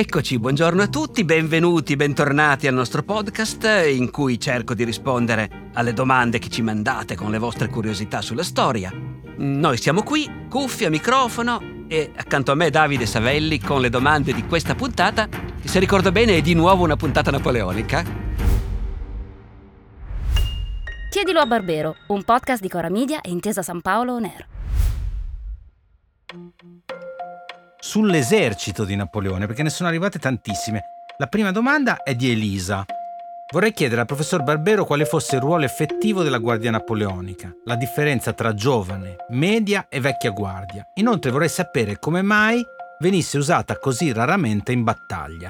Eccoci, buongiorno a tutti, benvenuti, bentornati al nostro podcast in cui cerco di rispondere alle domande che ci mandate con le vostre curiosità sulla storia. Noi siamo qui, cuffia, microfono e accanto a me Davide Savelli con le domande di questa puntata, che se ricordo bene è di nuovo una puntata napoleonica. Chiedilo a Barbero, un podcast di Cora Media e Intesa San Paolo On Air sull'esercito di Napoleone, perché ne sono arrivate tantissime. La prima domanda è di Elisa. Vorrei chiedere al professor Barbero quale fosse il ruolo effettivo della Guardia Napoleonica, la differenza tra giovane, media e vecchia guardia. Inoltre vorrei sapere come mai venisse usata così raramente in battaglia.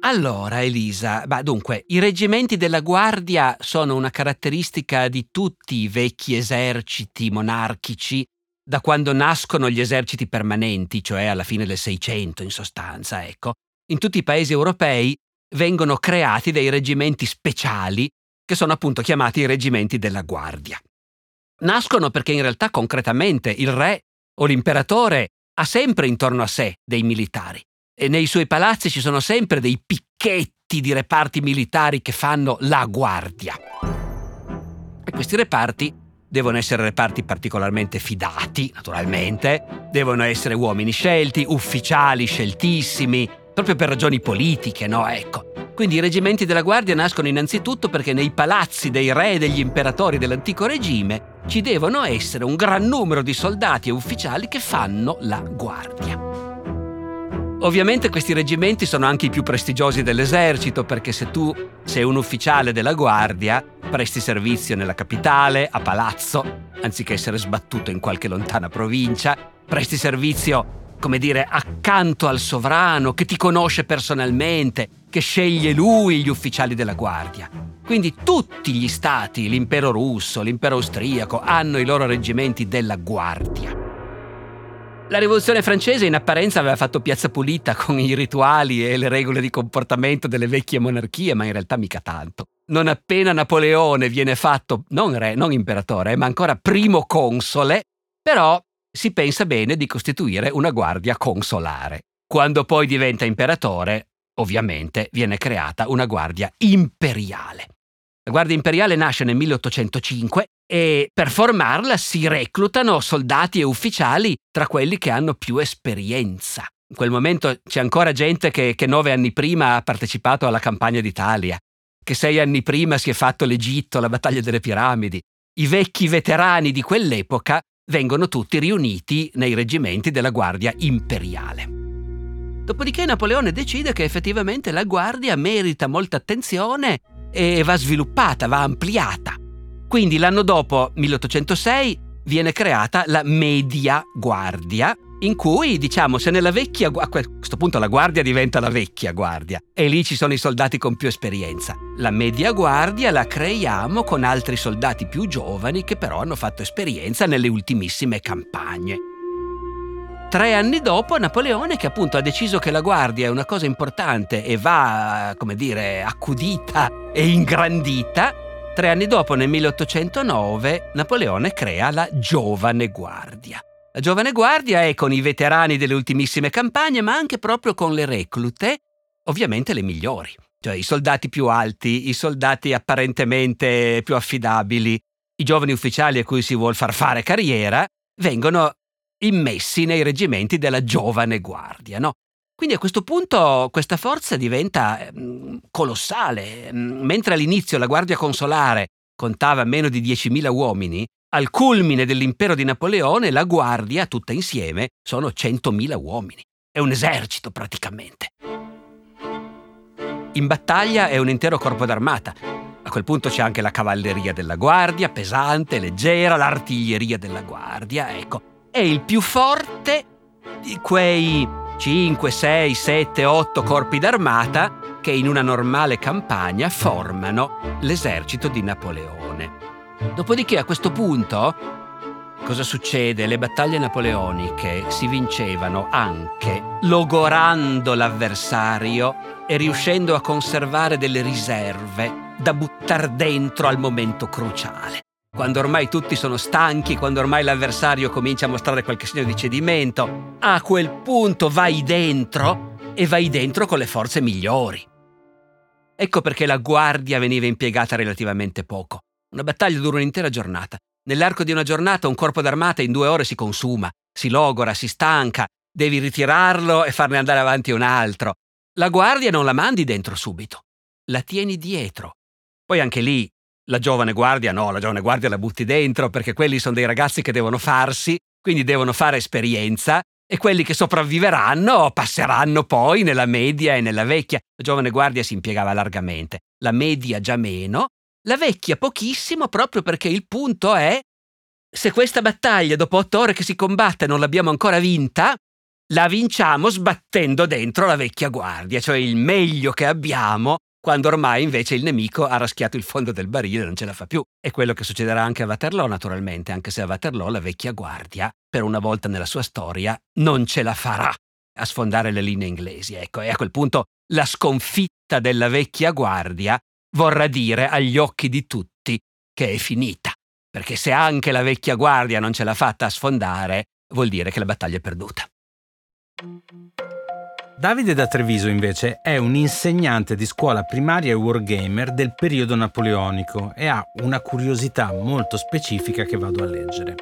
Allora, Elisa, bah, dunque, i reggimenti della Guardia sono una caratteristica di tutti i vecchi eserciti monarchici da quando nascono gli eserciti permanenti, cioè alla fine del Seicento in sostanza, ecco, in tutti i paesi europei vengono creati dei reggimenti speciali che sono appunto chiamati i reggimenti della Guardia. Nascono perché in realtà concretamente il re o l'imperatore ha sempre intorno a sé dei militari e nei suoi palazzi ci sono sempre dei picchetti di reparti militari che fanno la guardia. E questi reparti Devono essere reparti particolarmente fidati, naturalmente, devono essere uomini scelti, ufficiali sceltissimi, proprio per ragioni politiche, no? Ecco. Quindi i reggimenti della Guardia nascono innanzitutto perché nei palazzi dei re e degli imperatori dell'antico regime ci devono essere un gran numero di soldati e ufficiali che fanno la guardia. Ovviamente questi reggimenti sono anche i più prestigiosi dell'esercito perché se tu sei un ufficiale della guardia, presti servizio nella capitale, a palazzo, anziché essere sbattuto in qualche lontana provincia, presti servizio, come dire, accanto al sovrano che ti conosce personalmente, che sceglie lui gli ufficiali della guardia. Quindi tutti gli stati, l'impero russo, l'impero austriaco, hanno i loro reggimenti della guardia. La rivoluzione francese in apparenza aveva fatto piazza pulita con i rituali e le regole di comportamento delle vecchie monarchie, ma in realtà mica tanto. Non appena Napoleone viene fatto non re, non imperatore, ma ancora primo console, però si pensa bene di costituire una guardia consolare. Quando poi diventa imperatore, ovviamente viene creata una guardia imperiale. La Guardia Imperiale nasce nel 1805 e per formarla si reclutano soldati e ufficiali tra quelli che hanno più esperienza. In quel momento c'è ancora gente che, che nove anni prima ha partecipato alla campagna d'Italia, che sei anni prima si è fatto l'Egitto, la battaglia delle piramidi. I vecchi veterani di quell'epoca vengono tutti riuniti nei reggimenti della Guardia Imperiale. Dopodiché Napoleone decide che effettivamente la Guardia merita molta attenzione e va sviluppata, va ampliata. Quindi l'anno dopo, 1806, viene creata la Media Guardia, in cui, diciamo, se nella vecchia a questo punto la guardia diventa la vecchia guardia e lì ci sono i soldati con più esperienza. La media guardia la creiamo con altri soldati più giovani che però hanno fatto esperienza nelle ultimissime campagne. Tre anni dopo Napoleone, che appunto ha deciso che la guardia è una cosa importante e va, come dire, accudita e ingrandita, tre anni dopo, nel 1809, Napoleone crea la Giovane Guardia. La Giovane Guardia è con i veterani delle ultimissime campagne, ma anche proprio con le reclute, ovviamente le migliori, cioè i soldati più alti, i soldati apparentemente più affidabili, i giovani ufficiali a cui si vuol far fare carriera, vengono immessi nei reggimenti della giovane guardia, no? Quindi a questo punto questa forza diventa mm, colossale. Mm, mentre all'inizio la Guardia Consolare contava meno di 10.000 uomini, al culmine dell'impero di Napoleone la Guardia, tutta insieme, sono 100.000 uomini. È un esercito praticamente. In battaglia è un intero corpo d'armata. A quel punto c'è anche la cavalleria della Guardia, pesante, leggera, l'artiglieria della Guardia, ecco è il più forte di quei 5, 6, 7, 8 corpi d'armata che in una normale campagna formano l'esercito di Napoleone. Dopodiché a questo punto cosa succede? Le battaglie napoleoniche si vincevano anche logorando l'avversario e riuscendo a conservare delle riserve da buttare dentro al momento cruciale. Quando ormai tutti sono stanchi, quando ormai l'avversario comincia a mostrare qualche segno di cedimento, a quel punto vai dentro e vai dentro con le forze migliori. Ecco perché la guardia veniva impiegata relativamente poco. Una battaglia dura un'intera giornata. Nell'arco di una giornata un corpo d'armata in due ore si consuma, si logora, si stanca, devi ritirarlo e farne andare avanti un altro. La guardia non la mandi dentro subito, la tieni dietro. Poi anche lì la giovane guardia no, la giovane guardia la butti dentro perché quelli sono dei ragazzi che devono farsi, quindi devono fare esperienza e quelli che sopravviveranno passeranno poi nella media e nella vecchia. La giovane guardia si impiegava largamente, la media già meno, la vecchia pochissimo proprio perché il punto è se questa battaglia dopo otto ore che si combatte non l'abbiamo ancora vinta, la vinciamo sbattendo dentro la vecchia guardia, cioè il meglio che abbiamo quando ormai invece il nemico ha raschiato il fondo del barile e non ce la fa più. È quello che succederà anche a Waterloo, naturalmente, anche se a Waterloo la vecchia guardia, per una volta nella sua storia, non ce la farà a sfondare le linee inglesi. Ecco, e a quel punto la sconfitta della vecchia guardia vorrà dire agli occhi di tutti che è finita. Perché se anche la vecchia guardia non ce l'ha fatta a sfondare, vuol dire che la battaglia è perduta. Davide da Treviso invece è un insegnante di scuola primaria e wargamer del periodo napoleonico e ha una curiosità molto specifica che vado a leggere.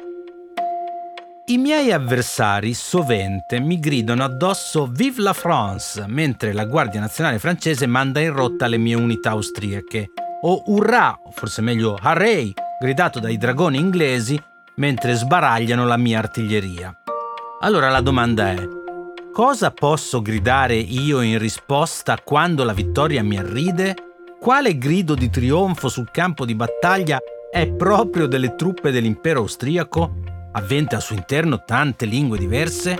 I miei avversari sovente mi gridano addosso Vive la France mentre la Guardia Nazionale francese manda in rotta le mie unità austriache o Urrà, o forse meglio Harrey, gridato dai dragoni inglesi mentre sbaragliano la mia artiglieria. Allora la domanda è, Cosa posso gridare io in risposta quando la vittoria mi arride? Quale grido di trionfo sul campo di battaglia è proprio delle truppe dell'impero austriaco, avente al suo interno tante lingue diverse?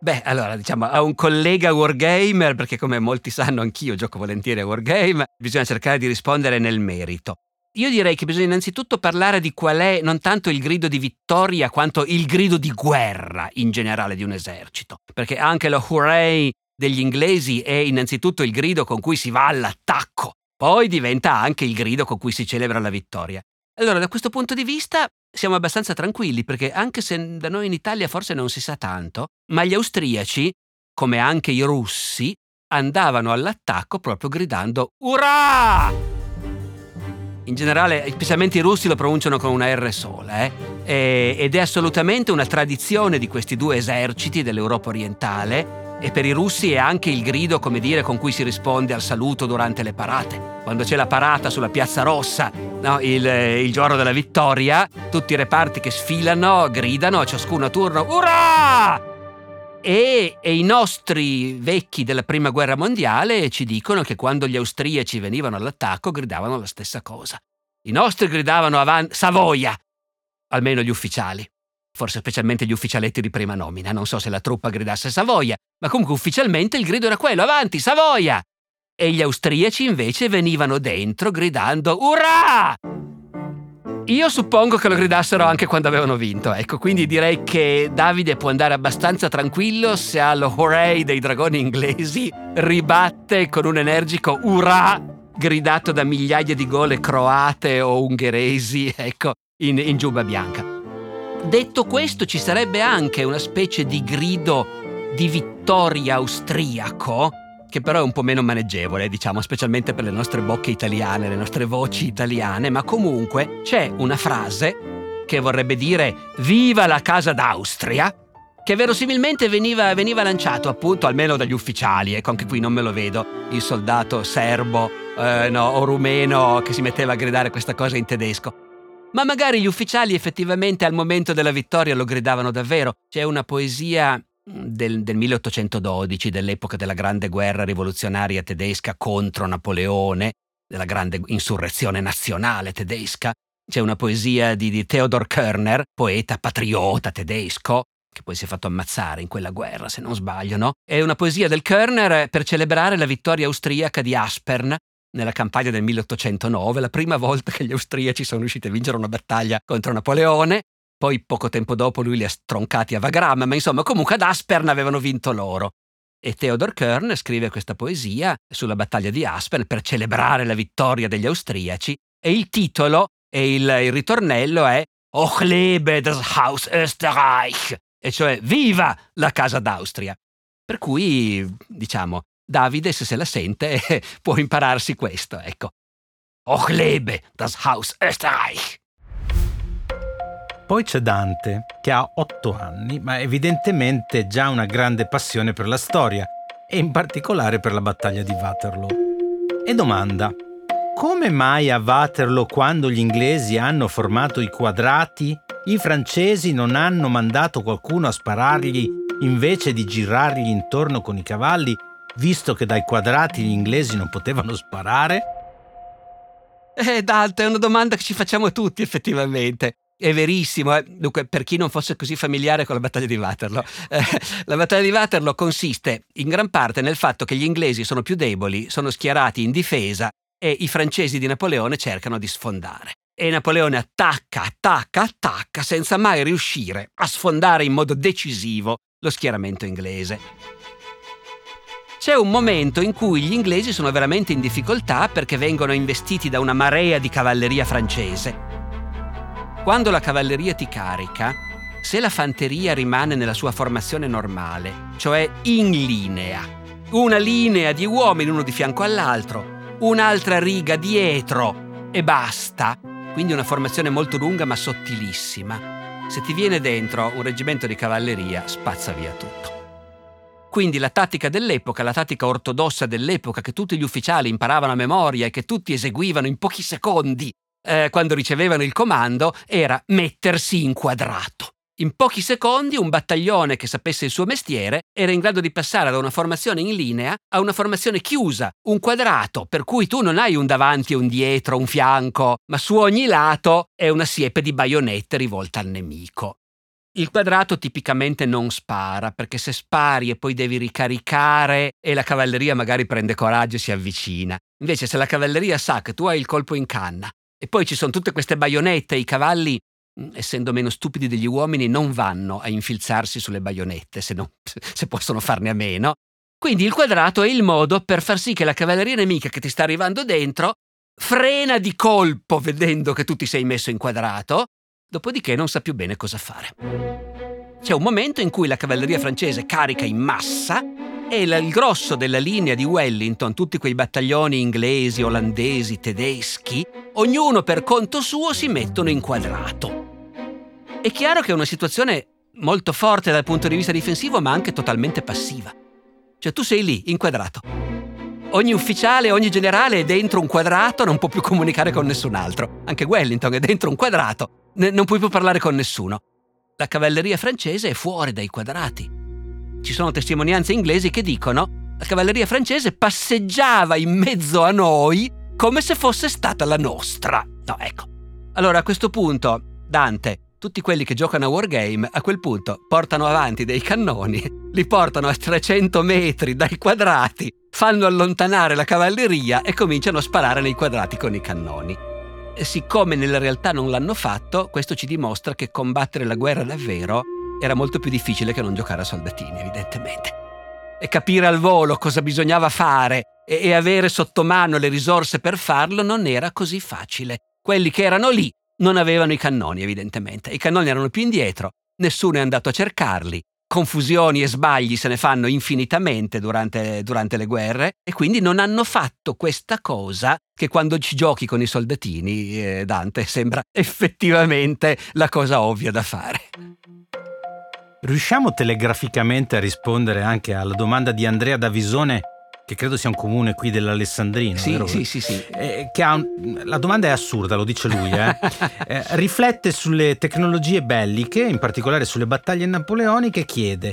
Beh, allora, diciamo, a un collega wargamer, perché come molti sanno anch'io gioco volentieri a wargame, bisogna cercare di rispondere nel merito. Io direi che bisogna innanzitutto parlare di qual è non tanto il grido di vittoria quanto il grido di guerra in generale di un esercito, perché anche lo hooray degli inglesi è innanzitutto il grido con cui si va all'attacco, poi diventa anche il grido con cui si celebra la vittoria. Allora, da questo punto di vista siamo abbastanza tranquilli perché anche se da noi in Italia forse non si sa tanto, ma gli austriaci, come anche i russi, andavano all'attacco proprio gridando Urrà! In generale, specialmente i russi lo pronunciano con una R sola, eh? e, ed è assolutamente una tradizione di questi due eserciti dell'Europa orientale. E per i russi è anche il grido, come dire, con cui si risponde al saluto durante le parate. Quando c'è la parata sulla Piazza Rossa, no, il, il, giorno della vittoria, tutti i reparti che sfilano gridano, ciascuno a turno, Urrà! E, e, i nostri vecchi della prima guerra mondiale ci dicono che quando gli austriaci venivano all'attacco gridavano la stessa cosa. I nostri gridavano avanti Savoia, almeno gli ufficiali. Forse specialmente gli ufficialetti di prima nomina, non so se la truppa gridasse Savoia, ma comunque ufficialmente il grido era quello, avanti Savoia! E gli austriaci invece venivano dentro gridando Urrà! Io suppongo che lo gridassero anche quando avevano vinto, ecco, quindi direi che Davide può andare abbastanza tranquillo se allo hooray dei dragoni inglesi ribatte con un energico urà gridato da migliaia di gole croate o ungheresi, ecco, in, in giubba bianca. Detto questo, ci sarebbe anche una specie di grido di vittoria austriaco che però è un po' meno maneggevole, diciamo, specialmente per le nostre bocche italiane, le nostre voci italiane, ma comunque c'è una frase che vorrebbe dire Viva la Casa d'Austria, che verosimilmente veniva, veniva lanciato appunto almeno dagli ufficiali, ecco anche qui non me lo vedo, il soldato serbo eh, no, o rumeno che si metteva a gridare questa cosa in tedesco. Ma magari gli ufficiali effettivamente al momento della vittoria lo gridavano davvero. C'è una poesia del, del 1812, dell'epoca della grande guerra rivoluzionaria tedesca contro Napoleone, della grande insurrezione nazionale tedesca. C'è una poesia di, di Theodor Körner, poeta patriota tedesco, che poi si è fatto ammazzare in quella guerra, se non sbaglio, no? È una poesia del Körner per celebrare la vittoria austriaca di Aspern nella campagna del 1809, la prima volta che gli austriaci sono riusciti a vincere una battaglia contro Napoleone. Poi poco tempo dopo lui li ha stroncati a Wagram, ma insomma comunque ad Aspern avevano vinto loro. E Theodor Kern scrive questa poesia sulla battaglia di Aspern per celebrare la vittoria degli austriaci e il titolo e il, il ritornello è Och lebe das Haus Österreich, e cioè viva la casa d'Austria. Per cui, diciamo, Davide, se se la sente, può impararsi questo, ecco. Och lebe das Haus Österreich. Poi c'è Dante, che ha otto anni, ma evidentemente già una grande passione per la storia, e in particolare per la battaglia di Waterloo. E domanda, come mai a Waterloo, quando gli inglesi hanno formato i quadrati, i francesi non hanno mandato qualcuno a sparargli invece di girargli intorno con i cavalli, visto che dai quadrati gli inglesi non potevano sparare? Eh, Dante, è una domanda che ci facciamo tutti, effettivamente. È verissimo, eh? dunque per chi non fosse così familiare con la battaglia di Waterloo, eh, la battaglia di Waterloo consiste in gran parte nel fatto che gli inglesi sono più deboli, sono schierati in difesa e i francesi di Napoleone cercano di sfondare. E Napoleone attacca, attacca, attacca senza mai riuscire a sfondare in modo decisivo lo schieramento inglese. C'è un momento in cui gli inglesi sono veramente in difficoltà perché vengono investiti da una marea di cavalleria francese. Quando la cavalleria ti carica, se la fanteria rimane nella sua formazione normale, cioè in linea, una linea di uomini uno di fianco all'altro, un'altra riga dietro e basta. Quindi una formazione molto lunga ma sottilissima. Se ti viene dentro un reggimento di cavalleria, spazza via tutto. Quindi la tattica dell'epoca, la tattica ortodossa dell'epoca che tutti gli ufficiali imparavano a memoria e che tutti eseguivano in pochi secondi eh, quando ricevevano il comando, era mettersi in quadrato. In pochi secondi un battaglione che sapesse il suo mestiere era in grado di passare da una formazione in linea a una formazione chiusa, un quadrato, per cui tu non hai un davanti, un dietro, un fianco, ma su ogni lato è una siepe di baionette rivolta al nemico. Il quadrato tipicamente non spara, perché se spari e poi devi ricaricare e la cavalleria magari prende coraggio e si avvicina. Invece se la cavalleria sa che tu hai il colpo in canna e poi ci sono tutte queste baionette, i cavalli Mm, essendo meno stupidi degli uomini, non vanno a infilzarsi sulle baionette se, non, se possono farne a meno. Quindi il quadrato è il modo per far sì che la cavalleria nemica che ti sta arrivando dentro frena di colpo vedendo che tu ti sei messo in quadrato, dopodiché non sa più bene cosa fare. C'è un momento in cui la cavalleria francese carica in massa e il grosso della linea di Wellington, tutti quei battaglioni inglesi, olandesi, tedeschi, ognuno per conto suo si mettono in quadrato. È chiaro che è una situazione molto forte dal punto di vista difensivo, ma anche totalmente passiva. Cioè tu sei lì, inquadrato. Ogni ufficiale, ogni generale è dentro un quadrato, non può più comunicare con nessun altro. Anche Wellington è dentro un quadrato, non puoi più parlare con nessuno. La cavalleria francese è fuori dai quadrati. Ci sono testimonianze inglesi che dicono la cavalleria francese passeggiava in mezzo a noi come se fosse stata la nostra. No, ecco. Allora a questo punto, Dante, tutti quelli che giocano a Wargame a quel punto portano avanti dei cannoni, li portano a 300 metri dai quadrati, fanno allontanare la cavalleria e cominciano a sparare nei quadrati con i cannoni. E siccome nella realtà non l'hanno fatto, questo ci dimostra che combattere la guerra davvero era molto più difficile che non giocare a soldatini, evidentemente. E capire al volo cosa bisognava fare e, e avere sotto mano le risorse per farlo non era così facile. Quelli che erano lì non avevano i cannoni, evidentemente. I cannoni erano più indietro, nessuno è andato a cercarli. Confusioni e sbagli se ne fanno infinitamente durante, durante le guerre e quindi non hanno fatto questa cosa che quando ci giochi con i soldatini, eh, Dante, sembra effettivamente la cosa ovvia da fare. Riusciamo telegraficamente a rispondere anche alla domanda di Andrea Davisone che credo sia un comune qui dell'Alessandrino. Sì, vero? sì, sì. sì. Eh, un... la domanda è assurda, lo dice lui. Eh? eh, riflette sulle tecnologie belliche, in particolare sulle battaglie napoleoniche, e chiede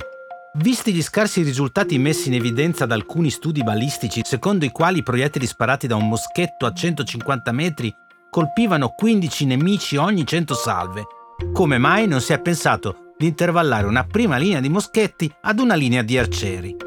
Visti gli scarsi risultati messi in evidenza da alcuni studi balistici, secondo i quali i proiettili sparati da un moschetto a 150 metri colpivano 15 nemici ogni 100 salve, come mai non si è pensato di intervallare una prima linea di moschetti ad una linea di arcieri?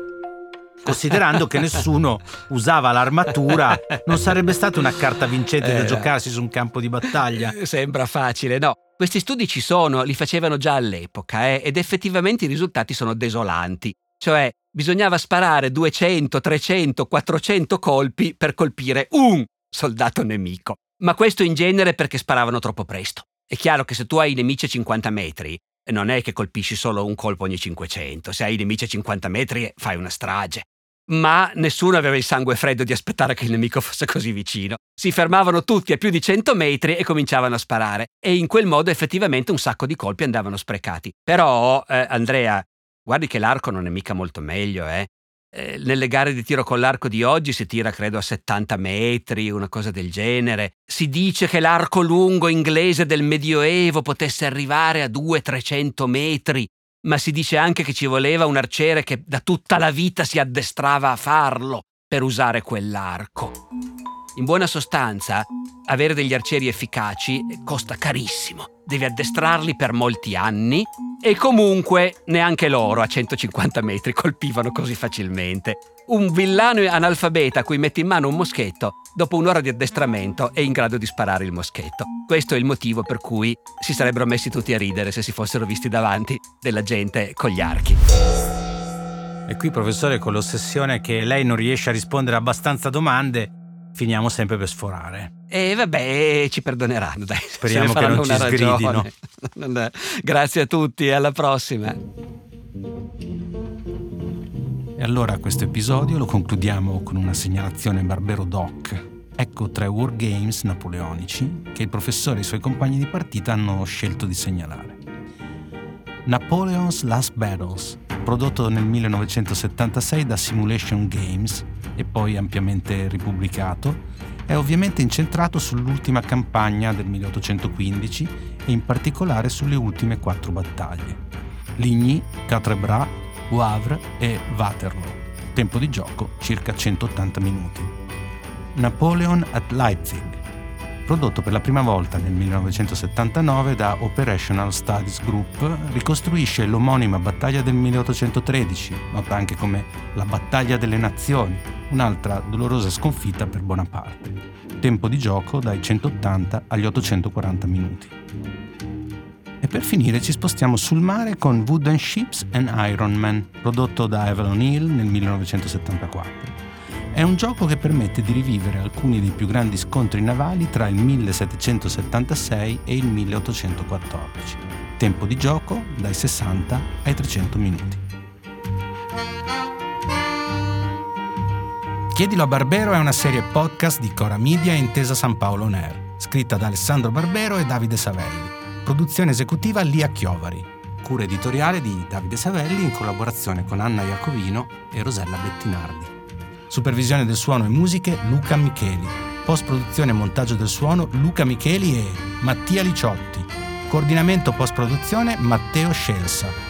Considerando che nessuno usava l'armatura, non sarebbe stata una carta vincente da eh. giocarsi su un campo di battaglia. Eh, sembra facile, no. Questi studi ci sono, li facevano già all'epoca, eh, ed effettivamente i risultati sono desolanti. Cioè, bisognava sparare 200, 300, 400 colpi per colpire un soldato nemico. ma questo in genere perché sparavano troppo presto. È chiaro che se tu hai i nemici a 50 metri, non è che colpisci solo un colpo ogni 500, se hai i nemici a 50 metri fai una strage. Ma nessuno aveva il sangue freddo di aspettare che il nemico fosse così vicino. Si fermavano tutti a più di 100 metri e cominciavano a sparare. E in quel modo effettivamente un sacco di colpi andavano sprecati. Però, eh, Andrea, guardi che l'arco non è mica molto meglio, eh? Eh, nelle gare di tiro con l'arco di oggi si tira credo a 70 metri, una cosa del genere. Si dice che l'arco lungo inglese del Medioevo potesse arrivare a 200-300 metri, ma si dice anche che ci voleva un arciere che da tutta la vita si addestrava a farlo per usare quell'arco. In buona sostanza, avere degli arcieri efficaci costa carissimo. Devi addestrarli per molti anni e comunque neanche loro a 150 metri colpivano così facilmente. Un villano analfabeta a cui metti in mano un moschetto, dopo un'ora di addestramento è in grado di sparare il moschetto. Questo è il motivo per cui si sarebbero messi tutti a ridere se si fossero visti davanti della gente con gli archi. E qui, professore, con l'ossessione che lei non riesce a rispondere abbastanza domande, finiamo sempre per sforare. E vabbè, ci perdoneranno, dai. Speriamo che non ci sgridino. Grazie a tutti e alla prossima. E allora questo episodio lo concludiamo con una segnalazione Barbero Doc. Ecco tre wargames napoleonici che il professore e i suoi compagni di partita hanno scelto di segnalare. Napoleon's Last Battles, prodotto nel 1976 da Simulation Games e poi ampiamente ripubblicato, è ovviamente incentrato sull'ultima campagna del 1815 e in particolare sulle ultime quattro battaglie. Ligny, Quatre-Bras, Wavre e Waterloo. Tempo di gioco circa 180 minuti. Napoleon at Leipzig, prodotto per la prima volta nel 1979 da Operational Studies Group, ricostruisce l'omonima battaglia del 1813, nota anche come la battaglia delle nazioni, un'altra dolorosa sconfitta per Bonaparte. Tempo di gioco dai 180 agli 840 minuti. E per finire ci spostiamo sul mare con Wooden Ships and Iron Man, prodotto da Avalon Hill nel 1974. È un gioco che permette di rivivere alcuni dei più grandi scontri navali tra il 1776 e il 1814. Tempo di gioco dai 60 ai 300 minuti. Chiedilo a Barbero è una serie podcast di Cora Media e Intesa San Paolo On scritta da Alessandro Barbero e Davide Savelli. Produzione esecutiva Lia Chiovari. Cura editoriale di Davide Savelli in collaborazione con Anna Iacovino e Rosella Bettinardi. Supervisione del suono e musiche Luca Micheli. Post produzione e montaggio del suono Luca Micheli e Mattia Liciotti. Coordinamento post produzione Matteo Scelsa.